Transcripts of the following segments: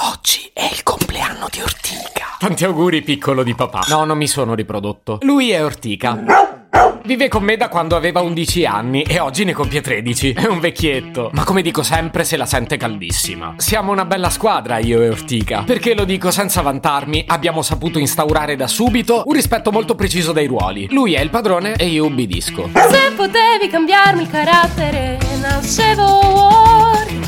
Oggi è il compleanno di Ortica. Tanti auguri, piccolo di papà. No, non mi sono riprodotto. Lui è Ortica. Vive con me da quando aveva 11 anni e oggi ne compie 13. È un vecchietto. Ma come dico sempre, se la sente caldissima. Siamo una bella squadra, io e Ortica. Perché lo dico senza vantarmi, abbiamo saputo instaurare da subito un rispetto molto preciso dei ruoli. Lui è il padrone e io ubbidisco. Se potevi cambiarmi il carattere, nascevo.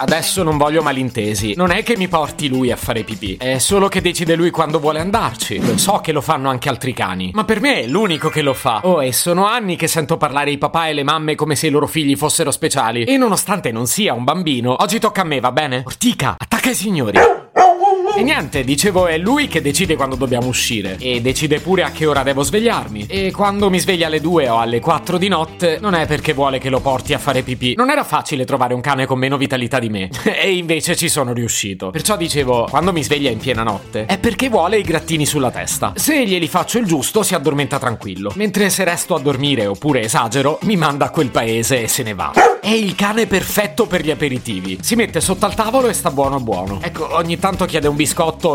Adesso non voglio malintesi. Non è che mi porti lui a fare pipì. È solo che decide lui quando vuole andarci. Lo so che lo fanno anche altri cani. Ma per me è l'unico che lo fa. Oh, e sono anni che sento parlare i papà e le mamme come se i loro figli fossero speciali. E nonostante non sia un bambino, oggi tocca a me, va bene? Ortica, attacca i signori. E niente, dicevo, è lui che decide quando dobbiamo uscire. E decide pure a che ora devo svegliarmi. E quando mi sveglia alle 2 o alle 4 di notte, non è perché vuole che lo porti a fare pipì. Non era facile trovare un cane con meno vitalità di me. e invece ci sono riuscito. Perciò dicevo, quando mi sveglia in piena notte, è perché vuole i grattini sulla testa. Se glieli faccio il giusto, si addormenta tranquillo. Mentre se resto a dormire oppure esagero, mi manda a quel paese e se ne va. È il cane perfetto per gli aperitivi. Si mette sotto al tavolo e sta buono buono. Ecco, ogni tanto chiede un biscotto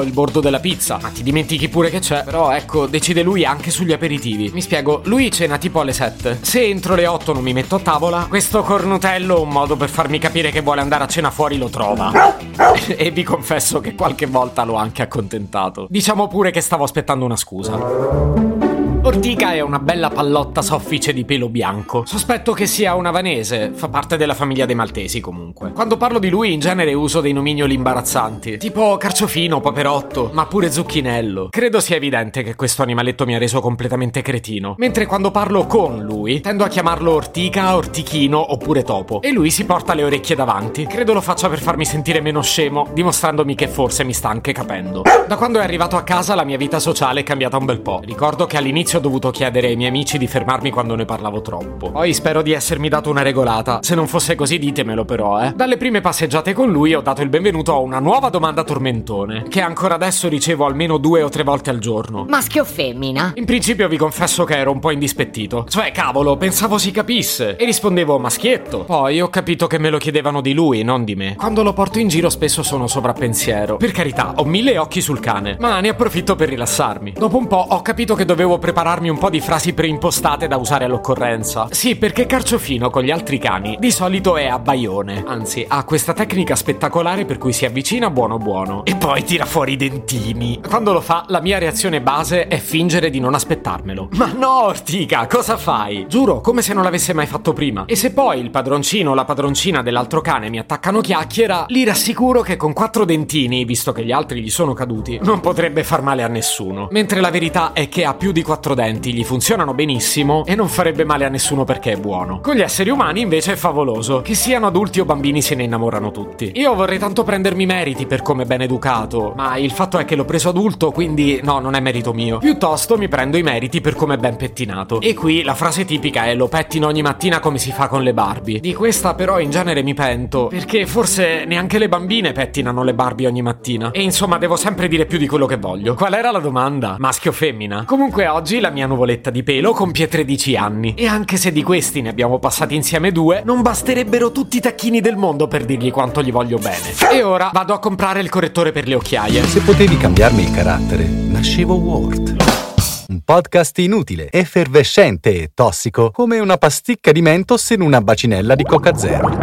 e il bordo della pizza, ma ti dimentichi pure che c'è. Però ecco, decide lui anche sugli aperitivi. Mi spiego, lui cena tipo alle 7. Se entro le 8 non mi metto a tavola, questo cornutello un modo per farmi capire che vuole andare a cena fuori lo trova. e vi confesso che qualche volta l'ho anche accontentato. Diciamo pure che stavo aspettando una scusa. Ortica è una bella pallotta soffice di pelo bianco. Sospetto che sia un avanese, fa parte della famiglia dei maltesi comunque. Quando parlo di lui in genere uso dei nomignoli imbarazzanti, tipo carciofino, paperotto, ma pure zucchinello. Credo sia evidente che questo animaletto mi ha reso completamente cretino. Mentre quando parlo con lui, tendo a chiamarlo Ortica, Ortichino oppure Topo. E lui si porta le orecchie davanti. Credo lo faccia per farmi sentire meno scemo, dimostrandomi che forse mi sta anche capendo. Da quando è arrivato a casa la mia vita sociale è cambiata un bel po'. Ricordo che all'inizio ho dovuto chiedere ai miei amici di fermarmi quando ne parlavo troppo. Poi spero di essermi dato una regolata. Se non fosse così ditemelo però, eh. Dalle prime passeggiate con lui ho dato il benvenuto a una nuova domanda tormentone, che ancora adesso ricevo almeno due o tre volte al giorno. Maschio o femmina? In principio vi confesso che ero un po' indispettito. Cioè, cavolo, pensavo si capisse. E rispondevo maschietto. Poi ho capito che me lo chiedevano di lui, non di me. Quando lo porto in giro spesso sono sovrappensiero. Per carità, ho mille occhi sul cane, ma ne approfitto per rilassarmi. Dopo un po' ho capito che dovevo prepararmi un po' di frasi preimpostate da usare all'occorrenza. Sì, perché Carciofino con gli altri cani di solito è a baione. Anzi, ha questa tecnica spettacolare per cui si avvicina buono buono e poi tira fuori i dentini. Quando lo fa, la mia reazione base è fingere di non aspettarmelo. Ma no, Ortica, cosa fai? Giuro, come se non l'avesse mai fatto prima. E se poi il padroncino o la padroncina dell'altro cane mi attaccano chiacchiera, li rassicuro che con quattro dentini, visto che gli altri gli sono caduti, non potrebbe far male a nessuno. Mentre la verità è che ha più di quattro denti, gli funzionano benissimo e non farebbe male a nessuno perché è buono. Con gli esseri umani invece è favoloso. Che siano adulti o bambini se ne innamorano tutti. Io vorrei tanto prendermi meriti per come ben educato, ma il fatto è che l'ho preso adulto, quindi no, non è merito mio. Piuttosto mi prendo i meriti per come ben pettinato. E qui la frase tipica è lo pettino ogni mattina come si fa con le Barbie. Di questa però in genere mi pento, perché forse neanche le bambine pettinano le Barbie ogni mattina. E insomma devo sempre dire più di quello che voglio. Qual era la domanda? Maschio o femmina? Comunque oggi la mia nuvoletta di pelo compie 13 anni. E anche se di questi ne abbiamo passati insieme due, non basterebbero tutti i tacchini del mondo per dirgli quanto gli voglio bene. E ora vado a comprare il correttore per le occhiaie. Se potevi cambiarmi il carattere, nascevo Ward. Un podcast inutile, effervescente e tossico, come una pasticca di mentos in una bacinella di Coca Zero.